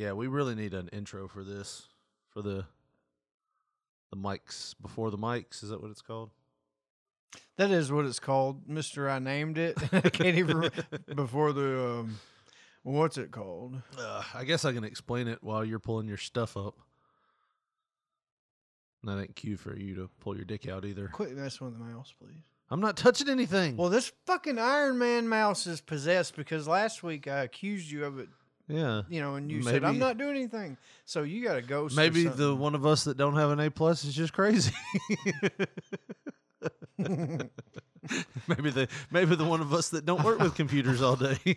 Yeah, we really need an intro for this for the the mics before the mics. Is that what it's called? That is what it's called, Mister. I named it. I can't even before the um, what's it called? Uh, I guess I can explain it while you're pulling your stuff up. And that ain't cue for you to pull your dick out either. Quit messing with the mouse, please. I'm not touching anything. Well, this fucking Iron Man mouse is possessed because last week I accused you of it. Yeah. You know, and you said I'm not doing anything. So you got to go. Maybe the one of us that don't have an A plus is just crazy. maybe the maybe the one of us that don't work with computers all day.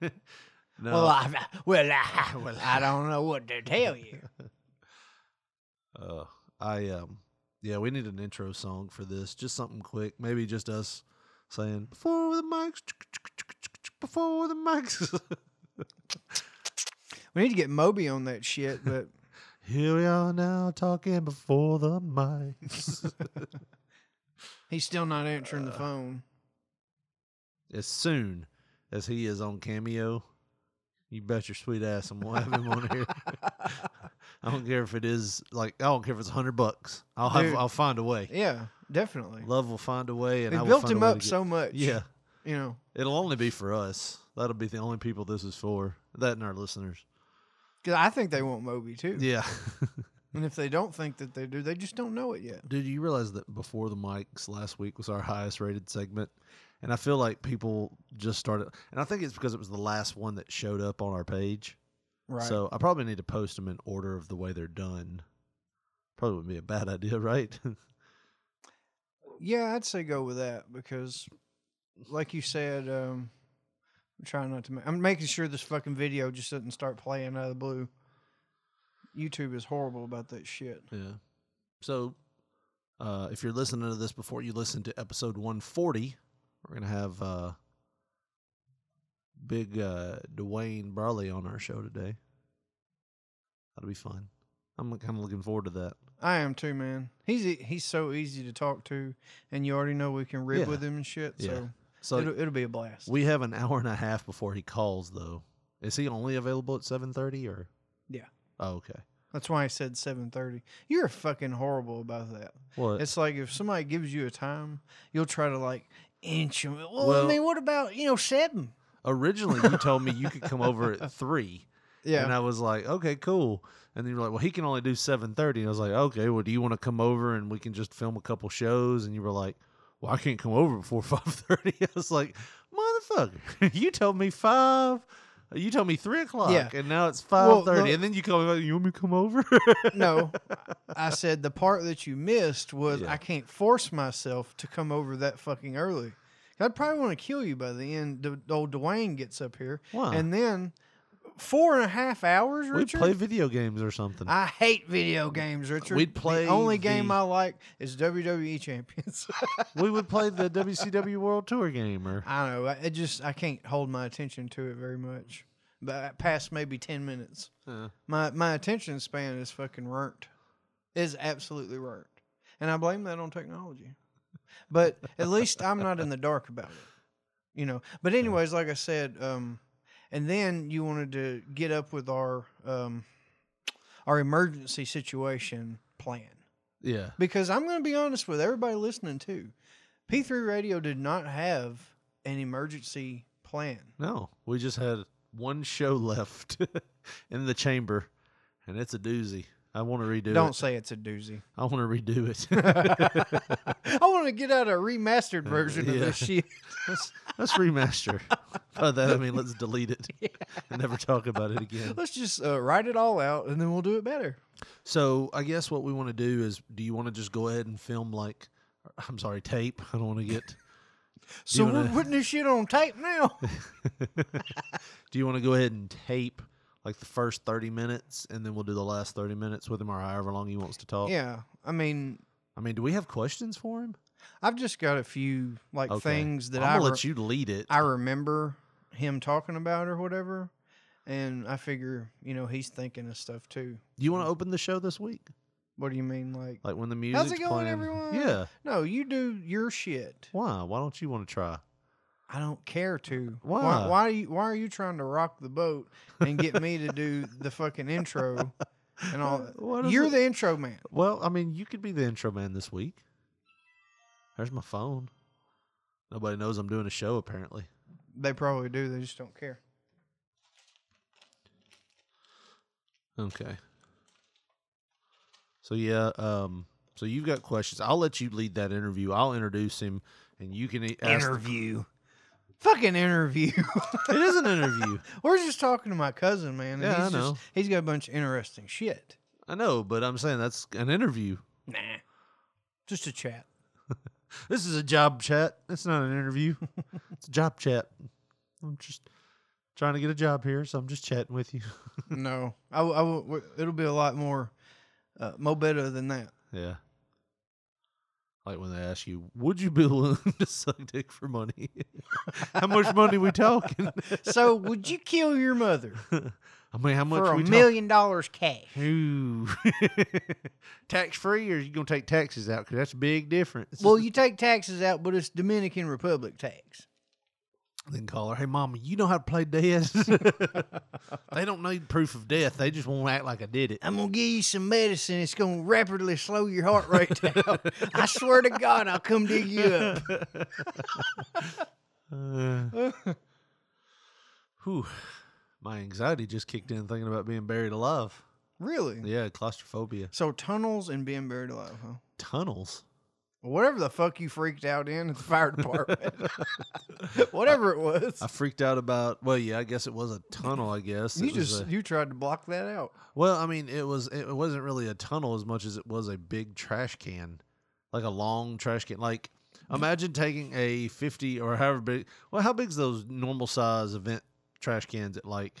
no, Well, I, well, I, well, I don't know what to tell you. uh, I um, yeah, we need an intro song for this. Just something quick. Maybe just us saying before the mics, before the mics. We need to get Moby on that shit, but Here we are now talking before the mics. he's still not answering the uh, phone. as soon as he is on Cameo, you bet your sweet ass I'm gonna have him on here. I don't care if it is like I don't care if it's hundred bucks. I'll have Dude. I'll find a way. Yeah, definitely. Love will find a way, and They I built him up so much. Yeah, You know, it'll only be for us. That'll be the only people this is for. That and our listeners. because I think they want Moby too. Yeah, And if they don't think that they do, they just don't know it yet. dude, you realize that before the mics last week was our highest rated segment, and I feel like people just started, and I think it's because it was the last one that showed up on our page. Right. So I probably need to post them in order of the way they're done. Probably wouldn't be a bad idea, right? Yeah, I'd say go with that because, like you said, um, I'm trying not to. Ma- I'm making sure this fucking video just doesn't start playing out of the blue. YouTube is horrible about that shit. yeah. So uh, if you're listening to this before you listen to episode 140, we're gonna have uh, big uh, Dwayne Brawley on our show today. That'll be fun. I'm kind of looking forward to that. I am too, man. He's e- he's so easy to talk to, and you already know we can rib Yeah. with him and shit. Yeah. So, So it'll, it'll be a blast. we have an hour and a half before he calls, though. Is he only available at 7:30 or? Yeah. Oh, okay. That's why I said 7:30. You're fucking horrible about that. What? It's like if somebody gives you a time, you'll try to like inch him. Well, Well- I mean, what about you know seven? Originally, you told me you could come over at three. Yeah, And I was like, okay, cool. And then you're like, well, he can only do seven thirty. And I was like, okay, well, do you want to come over and we can just film a couple shows? And you were like, well, I can't come over before five thirty. I was like, motherfucker, you told me five. You told me three o'clock, Yeah. and now it's Well, five thirty. the- and then you call me, like, you want me to come over? no, I said the part that you missed was Yeah. I can't force myself to come over that fucking early. I'd probably want to kill you by the end. The old Dwayne gets up here, Why? and then four and a half hours. Richard? We'd play video games or something. I hate video games, Richard. We'd play The only game the- I like is WWE Champions. we would play the WCW World Tour game, or I don't know. I- It just I can't hold my attention to it very much. But past maybe ten minutes, uh, my my attention span is fucking burnt. Is absolutely burnt, and I blame that on technology. But at least I'm not in the dark about it, you know. But anyways, like I said, um, and then you wanted to get up with our um, our emergency situation plan yeah, because I'm going to be honest with everybody listening too. P3 Radio did not have an emergency plan. no, we just had one show left in the chamber, and it's a doozy. I want to redo it. Don't it. say it's a doozy. I want to redo it. I want to get out a remastered version of Yeah. this shit. let's, let's remaster. By that I mean let's delete it and never talk about it again. Let's just uh, write it all out and then we'll do it better. So I guess what we want to do is, do you want to just go ahead and film like, I'm sorry, tape? I don't want to get. So you we're wanna- putting this shit on tape now. do you want to go ahead and tape like the first 30 minutes, and then we'll do the last 30 minutes with him, or however long he wants to talk? yeah, I mean, I mean, do we have questions for him? I've just got a few like Okay. things that I'm gonna re- let you lead it. I remember him talking about or whatever, and I figure you know he's thinking of stuff too. do you want to open the show this week? What do you mean, like? Like when the music? How's it going, playing? everyone? Yeah. No, you do your shit. Why? Why don't you want to try? I don't care to. Why? Why? Why are you? Why are you trying to rock the boat and get me to do the fucking intro and all that? You're it? the intro man. Well, I mean, you could be the intro man this week. There's my phone. Nobody knows I'm doing a show apparently. They probably do. They just don't care. Okay. So yeah, um, so you've got questions. I'll let you lead that interview. I'll introduce him, and you can ask. the- Interview. Fucking interview. it is an interview. We're just talking to my cousin, man. and Yeah, I he's just- he's got a bunch of interesting shit. I know, but I'm saying that's an interview. Nah. Just a chat. This is a job chat. It's not an interview. it's a job chat. I'm just trying to get a job here, so I'm just chatting with you. no, I, w- I w- w- it'll be a lot more, uh, more better than that. Yeah. Like when they ask you, would you be willing to suck dick for money? How much money we talking? So, would you kill your mother I mean, how much for a we million dollars cash? Ooh. tax free, or you gonna take taxes out? Because that's a big difference. Well, you take taxes out, but it's Dominican Republic tax. then call her, hey, mama, you know how to play dead? they don't need proof of death. They just won't act like I did it. I'm gonna give you some medicine. It's gonna rapidly slow your heart rate down. I swear to God, I'll come dig you up. Uh, whew. My anxiety just kicked in thinking about being buried alive. Really? Yeah, claustrophobia. So tunnels and being buried alive, huh? Tunnels. Whatever the fuck you freaked out in at the fire department. Whatever it was. I freaked out about. Well, yeah, I guess it was a tunnel. I guess You It just a- you tried to block that out. well, I mean, it was. It wasn't really a tunnel as much as it was a big trash can, like a long trash can. Like imagine taking a fifty or however big. Well, how big's those normal size event trash cans at like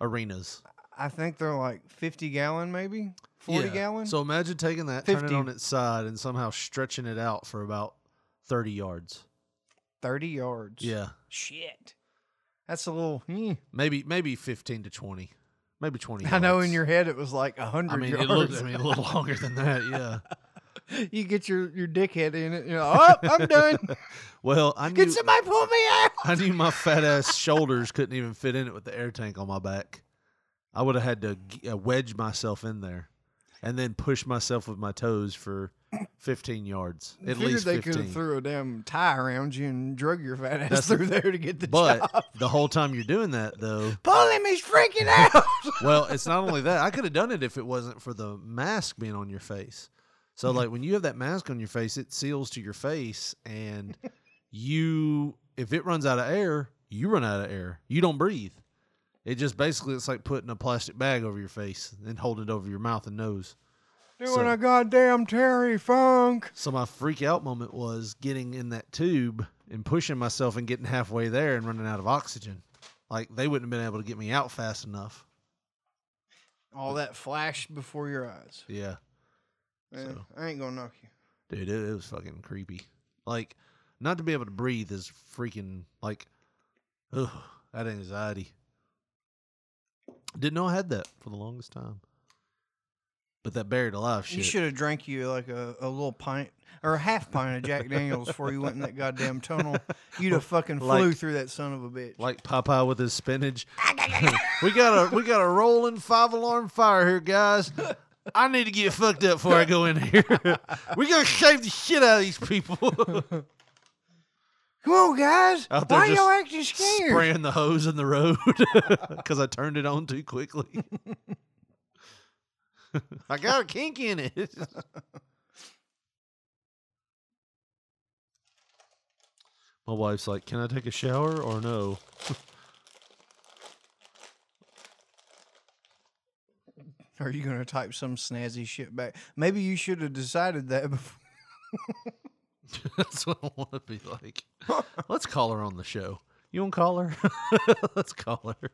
arenas? I think they're like 50 gallon, maybe 40 Yeah. gallon. So imagine taking that, turning 50. it on its side, and somehow stretching it out for about thirty yards. 30 yards. Yeah, Shit. That's a little. hmm. maybe maybe fifteen to twenty, maybe twenty. I know in your head it was like 100 I mean, yards. it looked. I mean, a little longer than that. Yeah. you get your, your dickhead in it. You know, oh, I'm done. Well, I knew. Can somebody pull me out? I knew my fat ass shoulders couldn't even fit in it with the air tank on my back. I would have had to uh, wedge myself in there, and then push myself with my toes for fifteen yards, at Figured least they could fifteen. have threw a damn tie around you and drug your fat ass That's through there to get the but job. the whole time you're doing that, though, Pull him, he's freaking out. well, it's not only that. I could have done it if it wasn't for the mask being on your face. So, like when you have that mask on your face, it seals to your face, and you, if it runs out of air, you run out of air. You don't breathe. It just basically it's like putting a plastic bag over your face and holding it over your mouth and nose. Doing So- a goddamn Terry Funk. So my freak out moment was getting in that tube and pushing myself and getting halfway there and running out of oxygen. Like they wouldn't have been able to get me out fast enough. All that flashed before your eyes. Yeah. Man, So- I ain't gonna knock you. Dude, it, it was fucking creepy. Like, not to be able to breathe is freaking like, ugh, that anxiety. Didn't know I had that for the longest time. But that buried alive shit. You should have drank you like a, a little pint or a half pint of Jack Daniels before you went in that goddamn tunnel. You'd have fucking flew Like- through that son of a bitch. like Popeye with his spinach. we got a we got a rolling five alarm fire here, guys. I need to get fucked up before I go in here. we gotta shave the shit out of these people. Come on, guys. Out there Why just y'all acting scared? Spraying the hose in the road because I turned it on too quickly. I got a kink in it. My wife's like, "Can I take a shower or no?" Are you gonna type some snazzy shit back? Maybe you should have decided that before. That's what I want to be like. Let's call her on the show. You want to call her? Let's call her.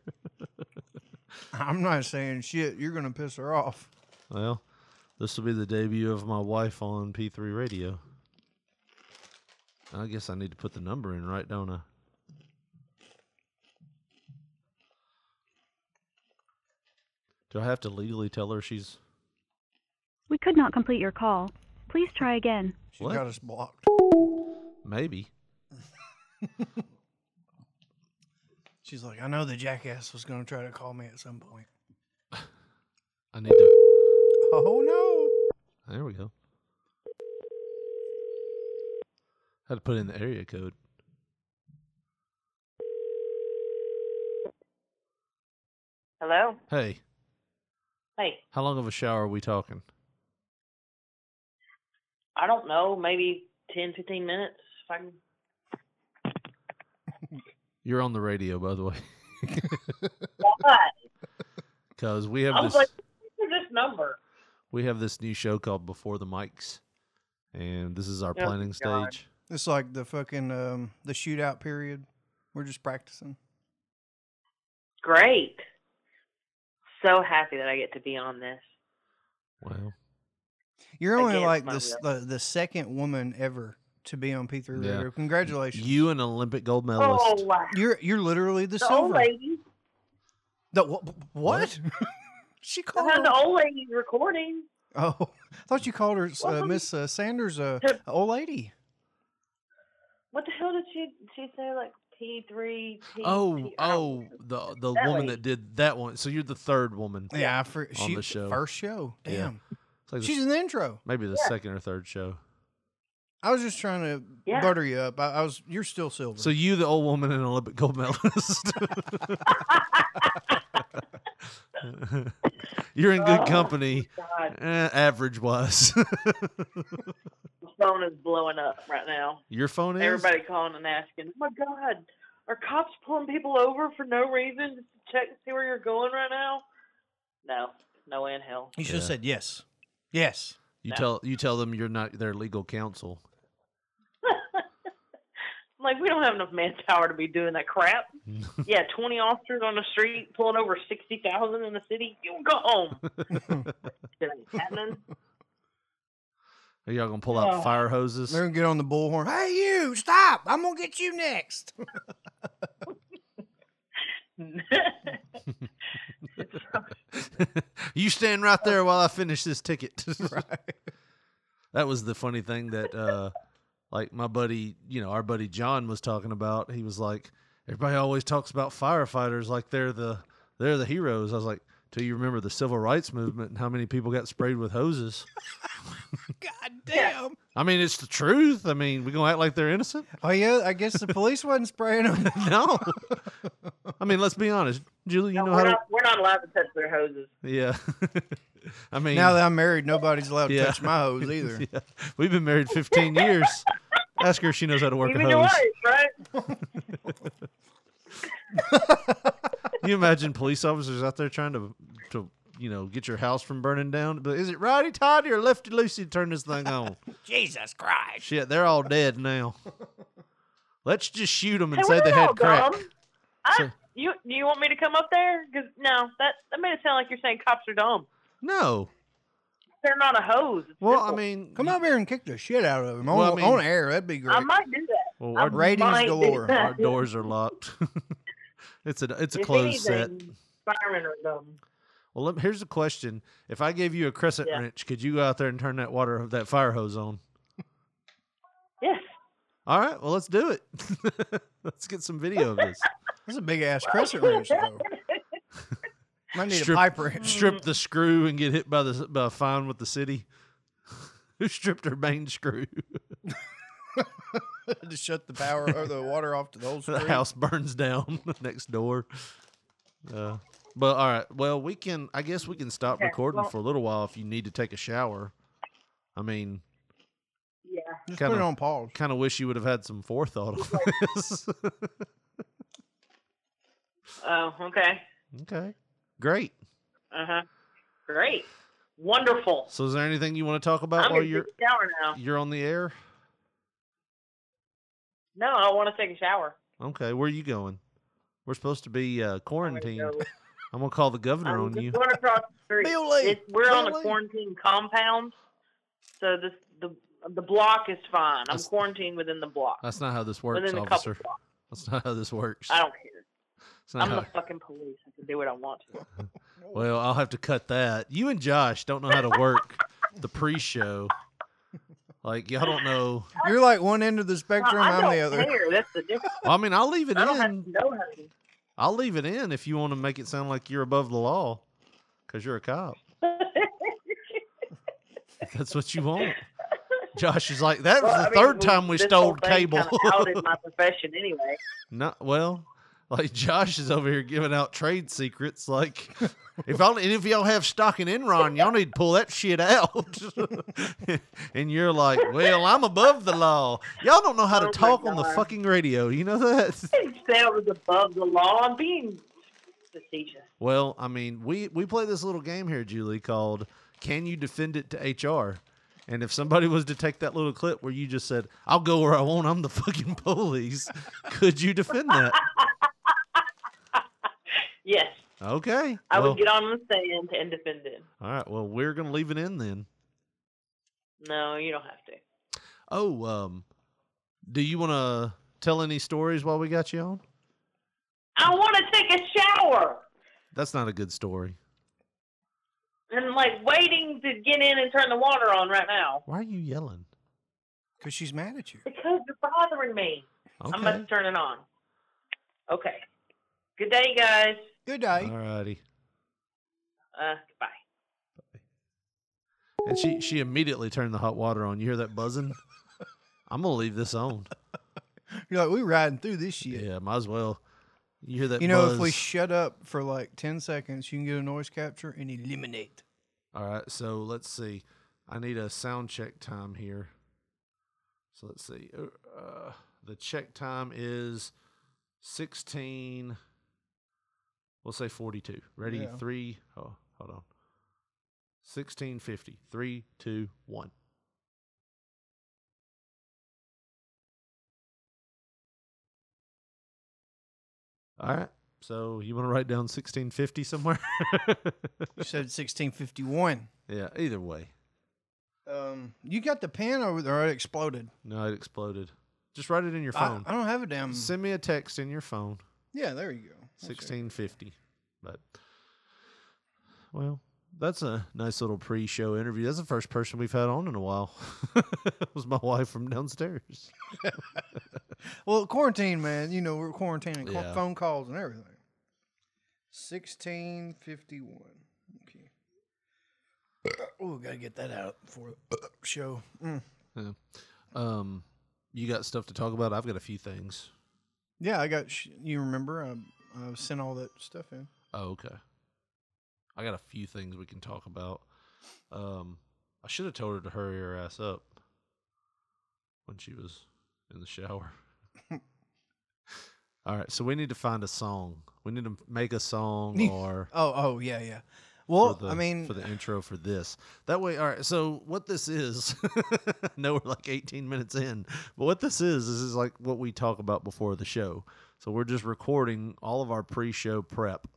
I'm not saying shit. You're gonna piss her off. Well, this will be the debut of my wife on P3 Radio. I guess I need to put the number in right, don't I? Do I have to legally tell her she's We could not complete your call. Please try again. She What? got us blocked. maybe? She's like, I know the jackass was going to try to call me at some point. I need to. Oh no! There we go. Had to put in the area code. Hello? Hey, Hey, how long of a shower are we talking? I don't know, maybe 10, 15 minutes. If I can... You're on the radio, by the way, Why? because we have I was this like, this number? we have this new show called Before the Mics, and this is our Oh, planning God. stage. It's like the fucking um, the shootout period. We're just practicing. Great. So happy that I get to be on this. Well, You're only Against like the, the the second woman ever to be on P3 Yeah. Radio. Congratulations. you an Olympic gold medalist. Oh, wow. you're you're literally the, The old silver. lady. The wha- what? she called had her. the old lady recording. Oh, I thought you called her uh, Miss uh, Sanders, uh, old lady. What the hell did she she say? Like P3? P, Oh, P, I don't oh, the the That woman lady. that did that one. So you're the third woman. Yeah, I for, On she the show. first show. Yeah. Damn, It's like the she's in the intro. maybe the Yeah. second or third show. I was just trying to Yeah. butter you up. I, I was. You're still silver. So you, the old woman, and Olympic gold medalist. You're in good Oh, company, God, eh, average wise. the phone is blowing up right now. Your phone is. Everybody calling and asking, "Oh my God, are cops pulling people over for no reason just to check to see where you're going right now?" No, no way in hell. you should have Yeah. said yes. Yes. You No. tell you tell them you're not their legal counsel. like we don't have enough manpower to be doing that crap. Yeah, twenty officers on the street pulling over sixty thousand in the city. You go home. That ain't happening. Are y'all gonna pull out Oh. fire hoses? They're gonna get on the bullhorn. Hey, you stop! I'm gonna get you next. you stand right there while I finish this ticket. That was the funny thing that, uh, like my buddy, you know, our buddy John was talking about. He was like, everybody always talks about firefighters like they're the they're the heroes. I was like, till you remember the civil rights movement and how many people got sprayed with hoses. God damn. I mean, it's the truth. I mean, we gonna act like they're innocent? Oh yeah, I guess the police wasn't spraying them. no. I mean, let's be honest, Julie. You No, know we're, how to. we're not allowed to touch their hoses. Yeah. I mean, now that I'm married, nobody's allowed to Yeah. touch my hose either. yeah. we've been married 15 years. Ask her if she knows how to work Even a your hose. wife, right? You imagine police officers out there trying to, to you know, get your house from burning down? But is it righty tighty or lefty loosey to turn this thing on? Jesus Christ. Shit, they're all dead now. Let's just shoot them and Hey, say they all had crack. dumb. I, So- you you want me to come up there? Because no, that that made it sound like you're saying cops are dumb. No. They're not a hose. It's Well, I mean, Come up here and kick the shit out of him on, Well, I mean- on air. That'd be great. I might do that. well, our, Ratings might do galore. our doors are locked. it's a it's a If closed set. anything, Firemen are dumb. Well, let, here's a question: If I gave you a crescent Yeah. wrench, could you go out there and turn that water that fire hose on? Yes. All right, well, let's do it. let's get some video of this. That's a big ass crescent wrench, though. Might need Strip- a pipe wrench. Strip the screw and get hit by the by a fine with the city. Who stripped her main screw? to shut the power or the water off to the whole the house burns down next door. Uh, but all right, well, we can. I guess we can stop Okay, recording well- for a little while if you need to take a shower. I mean, Yeah. Just kinda- put it on pause. kind of wish you would have had some forethought on this. Oh, okay. okay, great. Uh huh. Great. Wonderful. So, is there anything you want to talk about I'm while you're shower now. you're on the air? No, I want to take a shower. Okay, where are you going? We're supposed to be uh, I'm gonna quarantined. go- I'm gonna call the governor I'm on you. going across the street. Bill It's, we're on a Lee. quarantine compound, so this the the block is fine. I'm That's- quarantined within the block, That's not how this works, within officer. That's not how this works. I don't care. I'm how- the fucking police. I can do what I want to. Well, I'll have to cut that. You and Josh don't know how to work the pre-show. Like y'all don't know. You're like one end of the spectrum. I I'm don't the other. care. That's the difference. Well, I mean, I'll leave it I in. to know how to. I'll leave it in if you want to make it sound like you're above the law, because you're a cop. That's what you want. Josh is like, that was Well, the I mean, third time we stole cable. kinda outed my profession anyway. Not well, like Josh is over here giving out trade secrets. Like, if y'all and if y'all have stock in Enron, y'all need to pull that shit out. and you're like, well, I'm above the law. Y'all don't know how to Oh talk on the fucking radio. You know that? Say I was above the law. I'm being facetious. Well, I mean, we we play this little game here, Julie, called "Can you defend it to HR?" And if somebody was to take that little clip where you just said, "I'll go where I want. I'm the fucking police," could you defend that? Yes, Okay. I well, would get on the stand and defend it. all right. Well, we're gonna leave it in then. No, you don't have to. Oh, um, do you want to tell any stories while we got you on? I want to take a shower. That's not a good story. And like waiting to get in and turn the water on right now Why are you yelling? Because she's mad at you. because you're bothering me. Okay. I must turn it on. Okay. Good day, guys. Good day. All righty. Uh, goodbye. And she she immediately turned the hot water on. You hear that buzzing? I'm gonna leave this on. You're like, we riding through this shit. Yeah, might as well. You hear that? You know, buzz? if we shut up for like 10 seconds, you can get a noise capture and eliminate. All right, so let's see. I need a sound check time here. So let's see. Uh, Uh, the check time is sixteen. We'll say forty-two. Ready? Yeah. Three. Oh, hold on. Sixteen fifty. Three, two, one. All right. So you want to write down sixteen fifty somewhere? You said 1651. yeah. Either way. Um, you got the pen over there, or it exploded. No, it exploded. Just write it in your I, phone. I don't have a damn. Send me a text in your phone. Yeah, there you go. Sixteen fifty. But well, that's a nice little pre-show interview. That's the first person we've had on in a while. it was my wife from downstairs. Well, quarantine, man. You know, we're quarantining Yeah. phone calls and everything. 1651. Okay. Oh, gotta get that out for the show. Mm. Um, you got stuff to talk about? I've got a few things. Yeah, I got. Sh- you remember? I, I sent all that stuff in. Oh, okay. I got a few things we can talk about. Um, I should have told her to hurry her ass up when she was in the shower. All right, so we need to find a song. We need to make a song or Oh, oh, yeah, yeah. Well, the, I mean, for the intro for this. That way, all right. So what this is, I know we're like 18 minutes in, but what this is, this is like what we talk about before the show. So we're just recording all of our pre-show prep.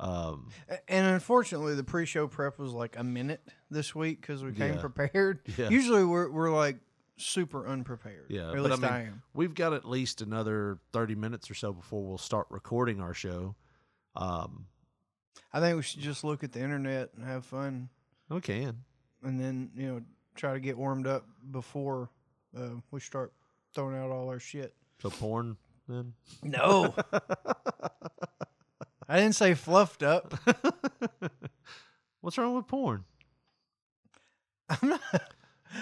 Um, And unfortunately, the pre-show prep was like a minute this week because we came Yeah. prepared. Yeah. Usually, we're we're like super unprepared. Yeah, or at but I least mean, I am. we've got at least another 30 minutes or so before we'll start recording our show. Um, I think we should just look at the internet and have fun, we can. and then you know try to get warmed up before uh, we start throwing out all our shit. So porn then. No, I didn't say fluffed up. What's wrong with porn? I'm not.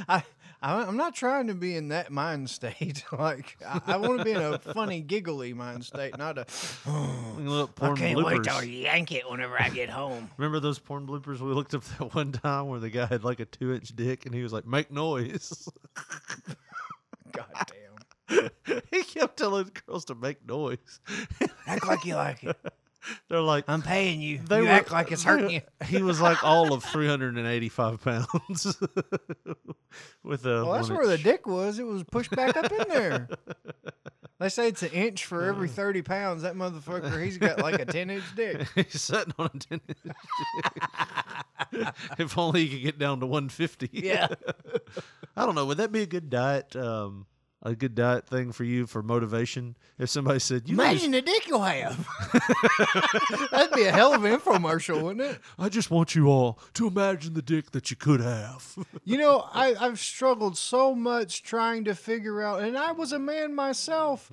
I. I- I'm not trying to be in that mind state. like I, I want to be in a funny, giggly mind state, not a. Oh, Look, porn bloopers. I can't wait to yank it whenever I get home. Remember those porn bloopers we looked up that one time where the guy had like a two inch dick and he was like, make noise. God damn. he kept telling girls to make noise. Act like you like it. They're like, I'm paying you. They you were- act like it's hurting you. he was like all of 385 pounds. With a. Well, that's where the dick was. It was pushed back up in there. They say it's an inch for every 30 pounds. That motherfucker, he's got like a 10 inch dick. He's sitting on a 10 inch. if only he could get down to 150. Yeah. I don't know. Would that be a good diet? Um, a good diet thing for you for motivation? If somebody said, "You Imagine the dick you'll have. That'd be a hell of an infomercial, wouldn't it? I just want you all to imagine the dick that you could have." You know, I, I've struggled so much trying to figure out, and I was a man myself,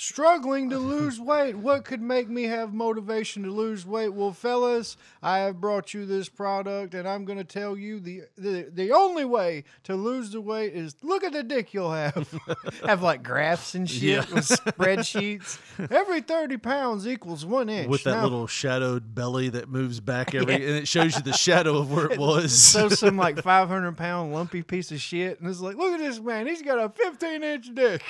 struggling to lose weight. What could make me have motivation to lose weight? Well, fellas, I have brought you this product, and I'm going to tell you the, the the only way to lose the weight is look at the dick you'll have. have like graphs and shit Yeah. with spreadsheets. Every 30 pounds equals one inch. With that Now- little shadowed belly that moves back every, and it shows you the shadow of where it was. so some like 500 pound lumpy piece of shit, and it's like, look at this man. He's got a 15 inch dick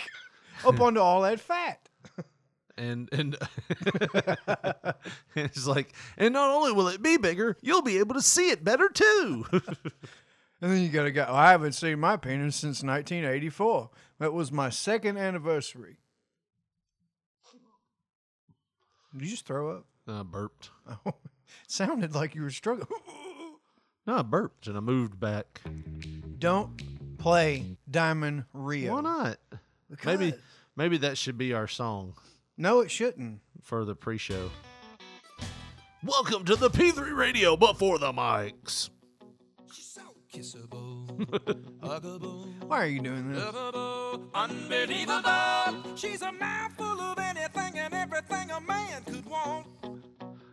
up onto all that fat. and and it's like, and not only will it be bigger, you'll be able to see it better too. And then you gotta go. I haven't seen my penis since 1984. That was my second anniversary. Did you just throw up? I burped. Oh, sounded like you were struggling. No, I burped and I moved back. Don't play Diamond Rio. Why not? Maybe Because- maybe that should be our song No, it shouldn't. for the pre-show. Welcome to the P3 Radio, but for the mics. Kissable, Why are you doing this? unbelievable. She's a mouthful of anything and everything a man could want.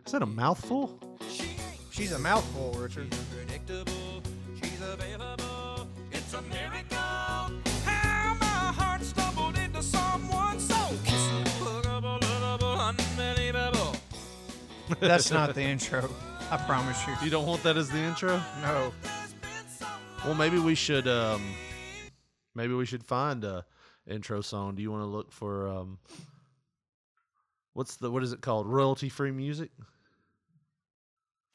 Is that a mouthful? She She's a mouthful, Richard. predictable. She's available. It's a miracle. That's not the intro. I promise you. You don't want that as the intro? No. Well, maybe we should um maybe we should find a intro song. Do you want to look for um what's the what is it called? Royalty free music?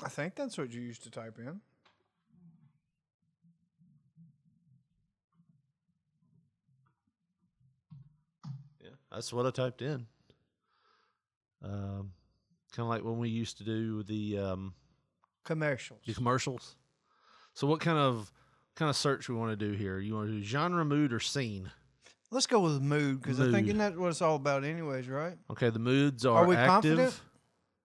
I think that's what you used to type in. Yeah. That's what I typed in. Um kind of like when we used to do the um Commercials. the commercials. So what kind of kind of search we want to do here? You want to do genre, mood, or scene? Let's go with mood because I think Mood. isn't that what it's all about, anyways, right? Okay, the moods are, Are we active, confident?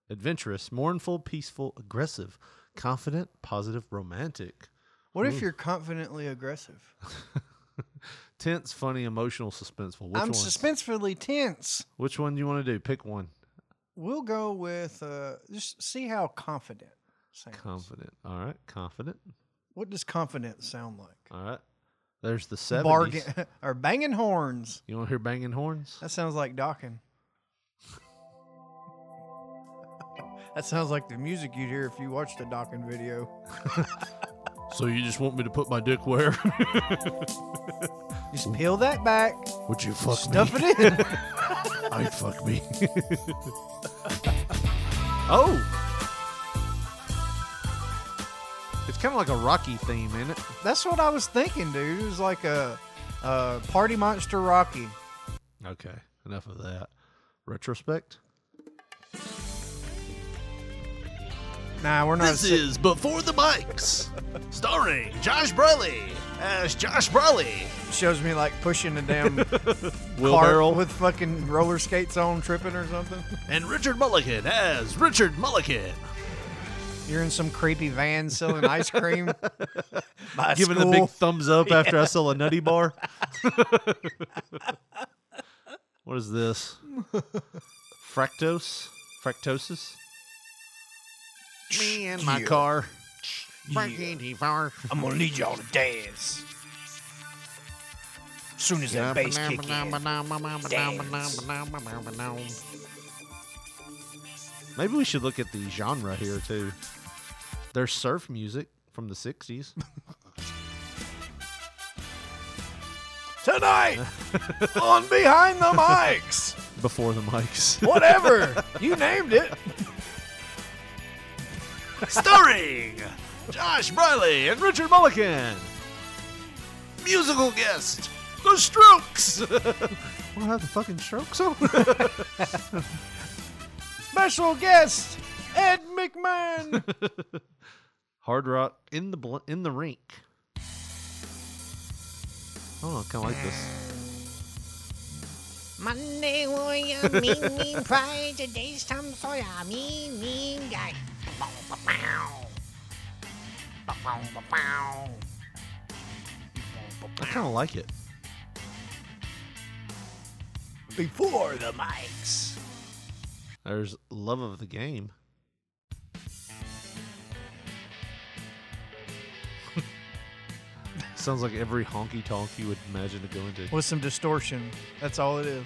adventurous, mournful, peaceful, aggressive, confident, positive, romantic, What Ooh. if you're confidently aggressive? tense, funny, emotional, suspenseful. Which I'm one? suspensefully tense. Which one do you want to do? Pick one. We'll go with uh, just see how confident. Sounds. Confident. All right, confident. What does confident sound like? All right. There's the seventies. Bargain or banging horns. You want to hear banging horns? That sounds like docking. that sounds like the music you'd hear if you watched the docking video. So you just want me to put my dick where? Just peel that back, Would you fuck stuff me? it in. I'd fuck me. oh. It's kind of like a Rocky theme, ain't it? That's what I was thinking, dude. It was like a, a party monster Rocky. Okay, enough of that. Retrospect. Nah, we're not. This si- is Before the Mics, starring Josh Briley as Josh Briley. shows me like pushing a damn Will cart Ferrell with fucking roller skates on, tripping or something. and Richard Mulligan as Richard Mulligan. You're in some creepy van selling ice cream. by Giving school. a big thumbs up after I sell a nutty bar. what is this? Fractose? Fractosis? Me and my Yeah. car. Yeah. I'm gonna need y'all to dance. As Soon as that bass kick in. Maybe we should look at the genre here too. There's surf music from the 60s. Tonight on Behind the Mics. before the mics. Whatever. you named it. Starring Josh Briley and Richard Mulligan. Musical guest, The Strokes. what have the fucking Strokes on? Special guest, Ed McMahon. Hard rock in the bl- in the rink. Oh, I kind of like this. Monday warrior, mean, mean pride. Today's Tom Sawyer, mean, mean guy. I kind of like it. Before the mics. There's love of the game. Sounds like every honky tonk you would imagine to go into. With some distortion. That's all it is.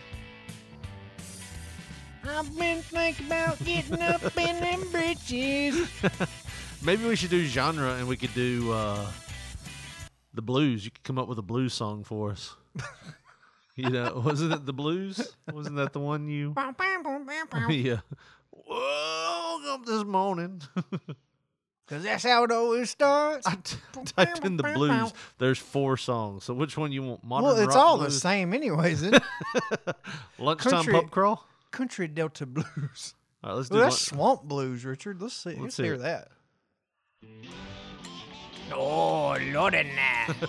I've been thinking about getting up in them britches. Maybe we should do genre and we could do uh, the blues. You could come up with a blues song for us. you know, wasn't it the blues? Wasn't that the one you? yeah. Woke up this morning. Because that's how it always starts. I t- typed in the blues. There's four songs. So which one you want? Modern well, it's all the same, anyways. Isn't it? Lunchtime Country- pub crawl. Country Delta blues. All right, let's do Well, one. that's swamp blues, Richard. Let's see. Let's, Let's hear hear it. that. Oh, Lordy now.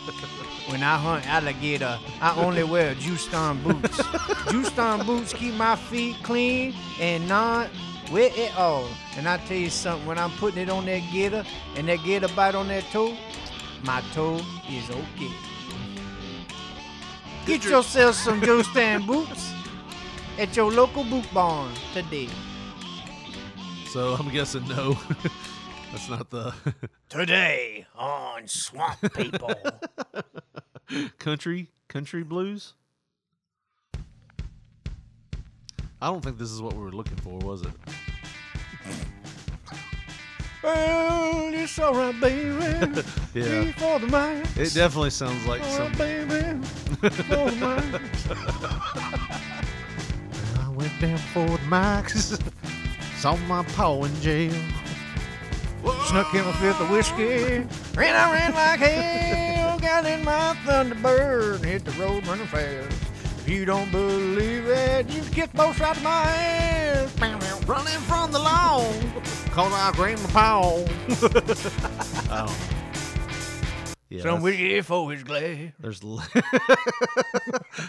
When I hunt alligator, I only wear juiced on boots. juiced on boots keep my feet clean and not wet at all. And I tell you something, when I'm putting it on that gator and that gator bite on that toe, my toe is okay. Get yourself some Joe Stan boots at your local boot barn today. So I'm guessing no. that's not the Today on Swamp People. country country blues. I don't think this is what we were looking for, was it? Well, it's alright, baby. Yeah. For the mind. It definitely sounds like Alright, some. baby. For the mind. Went down for the mics. Saw my paw in jail. Snuck in a fifth of whiskey. Ran, I ran like hell. Got in my Thunderbird and hit the road running fast. If you don't believe it, you can kick both sides of my ass. Running from the law. Grabbed my paw. oh. Yeah, Some that's- whiskey for his glass. There's. l-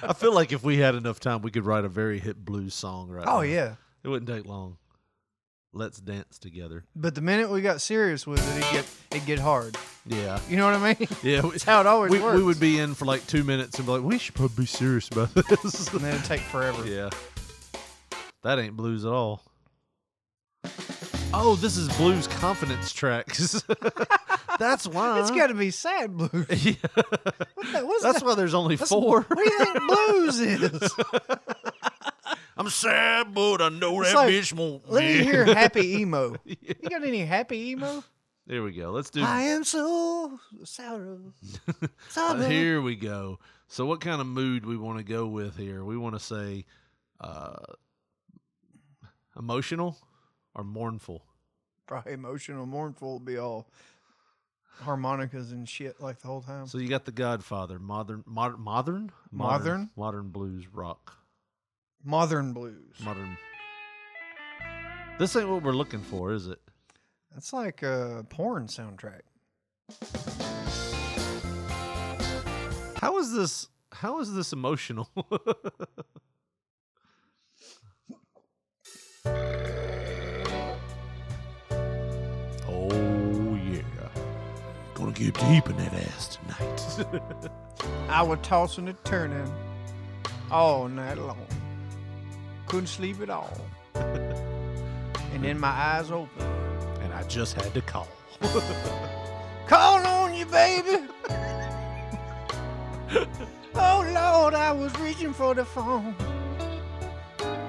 I feel like if we had enough time, we could write a very hit blues song right Oh, now. yeah. It wouldn't take long. Let's dance together. But the minute we got serious with it, it get it get hard. Yeah. You know what I mean? Yeah. That's how it always we, works. we would be in for like two minutes and be like, we should probably be serious about this. and then it'd take forever. yeah. That ain't blues at all. Oh, this is blues confidence tracks. That's why. It's got to be sad blues. What the, what's That's that? why there's only four. What do you think blues is? I'm sad, but I know It's that like, bitch won't. Let me hear happy emo. You got any happy emo? There we go. Let's do. I am so sorrow. Uh, sorrow. here we go. So, what kind of mood we want to go with here? We want to say uh, emotional or mournful. Probably emotional, mournful will be all harmonicas and shit like the whole time. So you got the Godfather, modern, modern, modern, Modern? modern blues rock, Modern blues. modern. This ain't what we're looking for, is it? That's like a porn soundtrack. How is this? How is this emotional? gonna get deep in that ass tonight. I was tossing and turning all night long. Couldn't sleep at all. and then my eyes open. and I just had to call. Call on you, baby. oh Lord, I was reaching for the phone.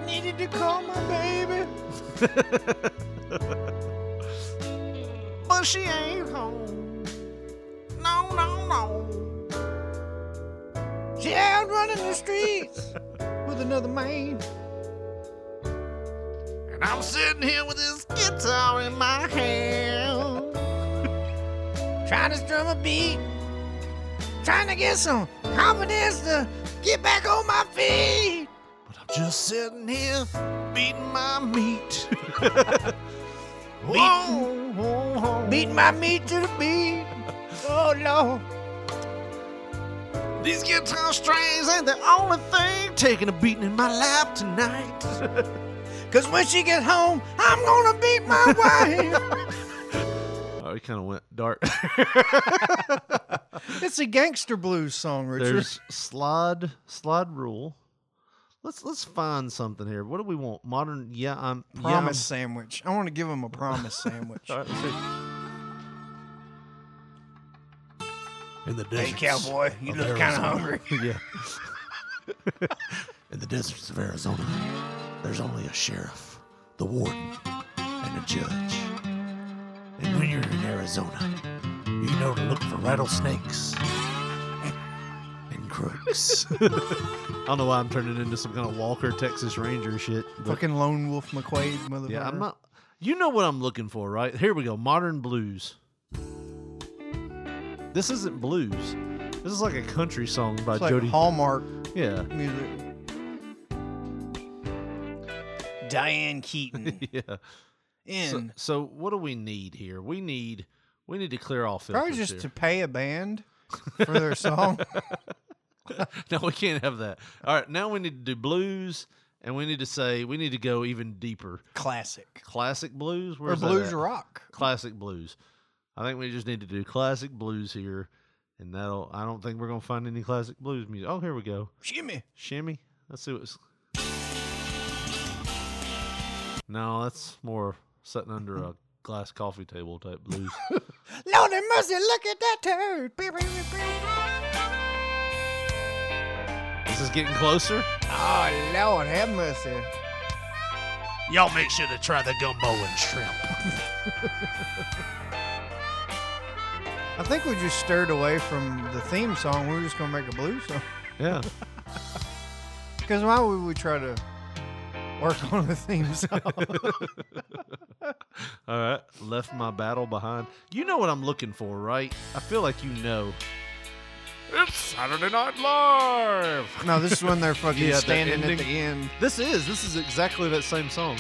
Needed to call my baby. but she ain't home. No. She out running the streets with another man. And I'm sitting here with this guitar in my hand. trying to strum a beat, trying to get some confidence to get back on my feet. But I'm just sitting here beating my meat. Whoa. Beating my meat to the beat. Oh Lord. These guitar strings ain't the only thing taking a beating in my lap tonight. Cause when she gets home, I'm gonna beat my wife. oh, it kind of went dark. it's a gangster blues song, Richard. There's Slide Slide Rule, Let's let's find something here. What do we want? Modern? Yeah, I'm yeah, I'm- Promise sandwich. I want to give him a promise sandwich. All right, In the Hey, cowboy, you of look kind of hungry. yeah. In the deserts of Arizona, there's only a sheriff, the warden, and a judge. And when you're in Arizona, you know to look for rattlesnakes and crooks. I don't know why I'm turning into some kind of Walker Texas Ranger shit. but- Fucking lone wolf McQuade, motherfucker. yeah, I'm not. You know what I'm looking for, right? Here we go. Modern blues. This isn't blues. This is like a country song by It's like Jody. Hallmark yeah. music. Diane Keaton. yeah. So, In so what do we need here? We need we need to clear all filters probably just here. to pay a band for their song. no, we can't have that. All right, now we need to do blues, and we need to say we need to go even deeper. Classic. Classic blues, Or Where's that blues rock. Classic blues. I think we just need to do classic blues here, and that'll. I don't think we're gonna find any classic blues music. Oh, here we go. Shimmy. Shimmy. Let's see what's. No, that's more sitting under a glass coffee table type blues. Lordy mercy, look at that turd. This is getting closer. Oh, Lord, have mercy. Y'all make sure to try the gumbo and shrimp. I think we just stirred away from the theme song. We were just going to make a blues song. Yeah. Because why would we try to work on the theme song? All right. Left my battle behind. You know what I'm looking for, right? I feel like you know. It's Saturday Night Live. no, this is when they're fucking Yeah, the standing at ending. the end. This is. This is exactly that same song.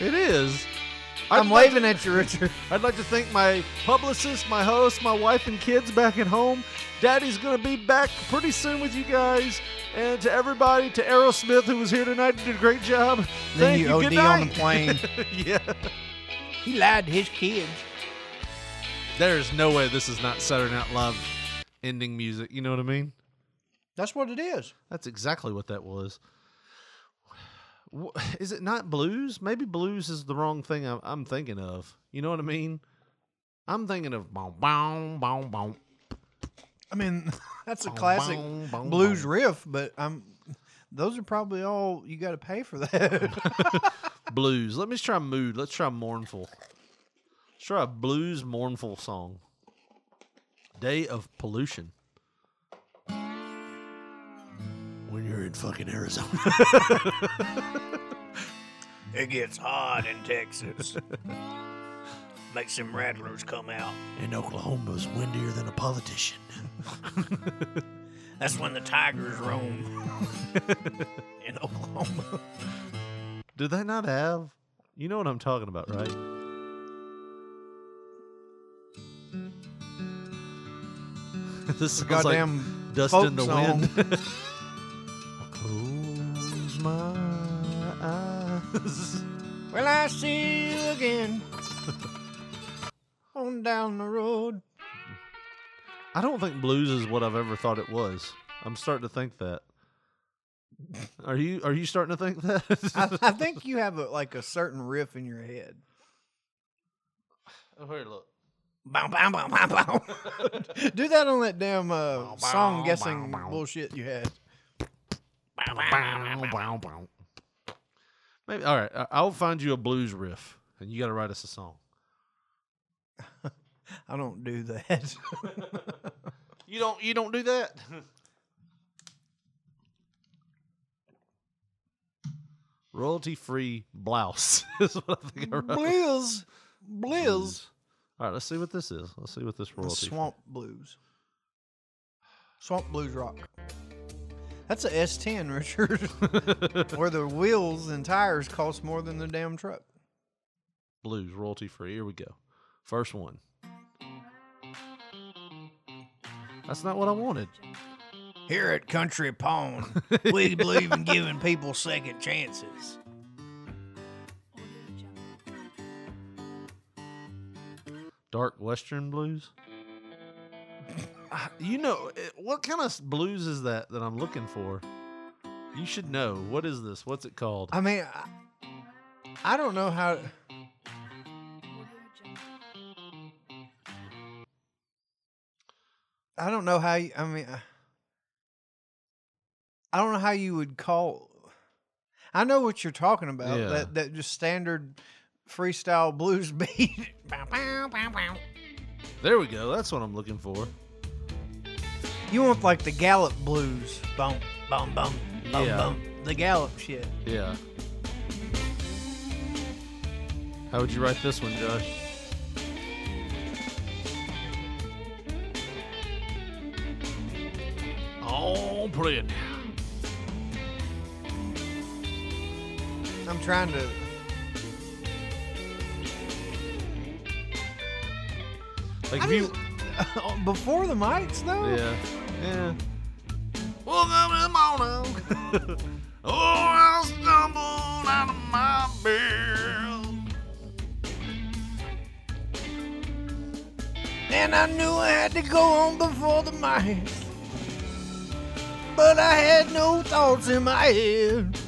It is. I'd I'm like waving at you, Richard. I'd like to thank my publicist, my host, my wife and kids back at home. Daddy's gonna be back pretty soon with you guys. And to everybody, to Aerosmith who was here tonight and did a great job. Then Thank you you. OD Good on the plane. yeah. He lied to his kids. There's no way this is not Saturday Night Live ending music. You know what I mean? That's what it is. That's exactly what that was. Is it not blues? Maybe blues is the wrong thing I'm, I'm thinking of. You know what I mean? I'm thinking of boom, boom, boom, boom. I mean, that's a classic blues riff, but I'm. Those are probably all you got to pay for that. Blues. Let me try mood. Let's try mournful. Let's try a blues mournful song. Day of pollution. In fucking Arizona. it gets hot in Texas. Makes them rattlers come out. and Oklahoma's windier than a politician. That's when the tigers roam in Oklahoma. Do they not have? You know what I'm talking about, right? this sounds like Goddamn dust folk in the song. wind. Well, I see you again on down the road. I don't think blues is what I've ever thought it was. I'm starting to think that. Are you? Are you starting to think that? I, I think you have a, like a certain riff in your head. oh, here, look. Bow, bow, bow, bow, bow. Do that on that damn uh, Bow, song bow, guessing bow, bow. bullshit you had. Bow, bow, bow, bow, bow. Maybe all right. I'll find you a blues riff, and you got to write us a song. I don't do that. You don't. You don't do that. Royalty free blouse is what I think I wrote. Blizz, Blizz. All right. Let's see what this is. Let's see what this The royalty. Swamp Blues. Swamp Blues Rock. That's a S10, Richard, where the wheels and tires cost more than the damn truck. blues royalty free. Here we go. First one. That's not what I wanted. Here at Country Pawn, we believe in giving people second chances. Dark Western blues. You know eh, what kind of blues is that that I'm looking for? You should know. What is this? What's it called? I mean, I, I don't know how. I don't know how. You, I mean, I- I don't know how you would call. I know what you're talking about. Yeah. That that just standard freestyle blues beat. There we go. That's what I'm looking for. You want like the Gallup blues. Boom, boom, boom, boom, Yeah. boom. The Gallup shit. Yeah. How would you write this one, Josh? Oh, play it. I'm trying to. Like I if you, mean, before the mics though. yeah, yeah. Welcome to the morning. oh, I stumbled out of my bed. And I knew I had to go on before the mics. But I had no thoughts in my head.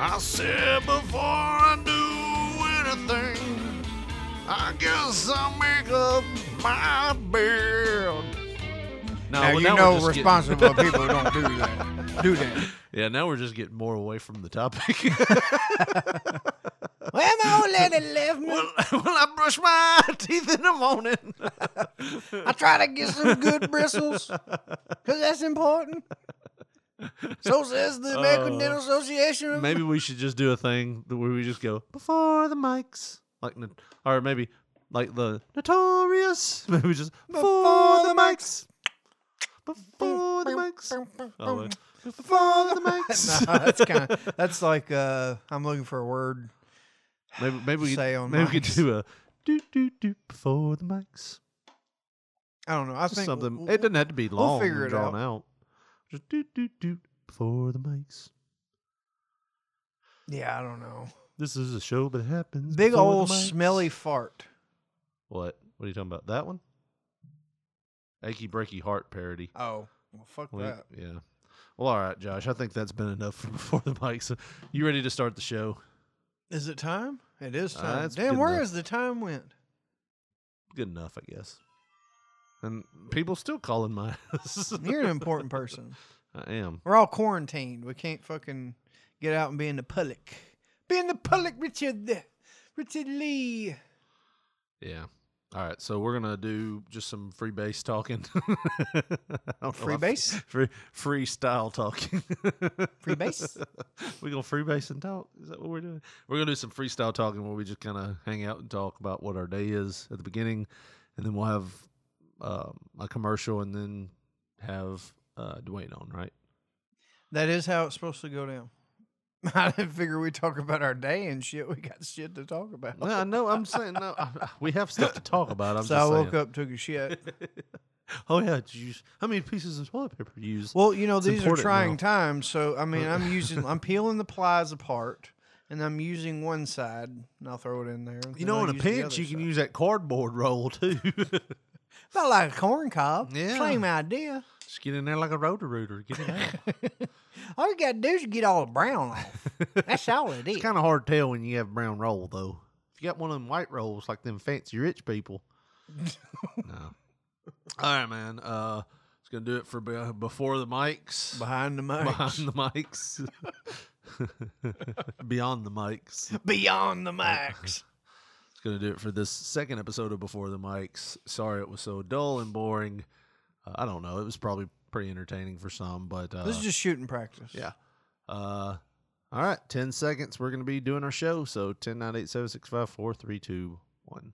I said before I do anything, I guess I'll make up my bed. No, now, well, you now know just getting- responsible people don't do that. Do that. yeah, now we're just getting more away from the topic. Well, my old lady left me. well, well, I brush my teeth in the morning. I try to get some good bristles because that's important. So says the American Uh, Dental Association. maybe we should just do a thing where we just go before the mics, like, or maybe like the notorious. Maybe just before, the mics. Before the mics. Oh. Before the mics. No, that's kind of that's like uh, I'm looking for a word. maybe maybe we Say could, on maybe we could do a do do do before the mics. I don't know. I Just think something. w- it doesn't have to be long. we'll figure it drawn out. out. Just do do do before the mics. Yeah, I don't know. This is a show that happens. Big before old mics. smelly fart. What? What are you talking about? That one? Achy breaky heart parody. Oh, well, fuck We- that. yeah. Well, all right, Josh. I think that's been enough for before the mic. So, You ready to start the show? Is it time? It is Uh, time. it's Damn, where enough. has the time went? Good enough, I guess. And people still calling my. You're an important person. I am. We're all quarantined. We can't fucking get out and be in the public. Be in the public, Richard. Richard Lee. Yeah. All right. So we're gonna do just some free base talking. Free base? Free freestyle talking. Free base? we gonna free base and talk. Is that what we're doing? We're gonna do some freestyle talking where we just kind of hang out and talk about what our day is at the beginning, and then we'll have um, a commercial, and then have uh, Dwayne on. Right? That is how it's supposed to go down. I didn't figure we talk about our day and shit. We got shit to talk about. Well, I know. I'm saying no. We have stuff to talk about. I'm so just I woke saying. up, took a shit. Oh yeah. Did you use, how many pieces of toilet paper do you use? Well, you know, It's these are trying now. times. So, I mean, I'm using, I'm peeling the plies apart and I'm using one side and I'll throw it in there. You know, in a pinch, you can side. use that cardboard roll too. About like a corn cob. Yeah. Same idea. Just get in there like a Roto-Rooter. Get it out. All you got to do is get all the brown off. That's all it is. it's kind of hard to tell when you have brown roll, though. If you got one of them white rolls like them fancy rich people. no. All right, man. Uh, it's gonna do it for be- before the mics. Behind the mics. Behind the mics. Beyond the mics. Beyond the mics. It's gonna do it for this second episode of Before the Mics. Sorry it was so dull and boring. Uh, I don't know. It was probably pretty entertaining for some, but uh, this is just shooting practice. yeah. Uh, all right, ten seconds. We're gonna be doing our show. So ten nine eight seven six five four three two one.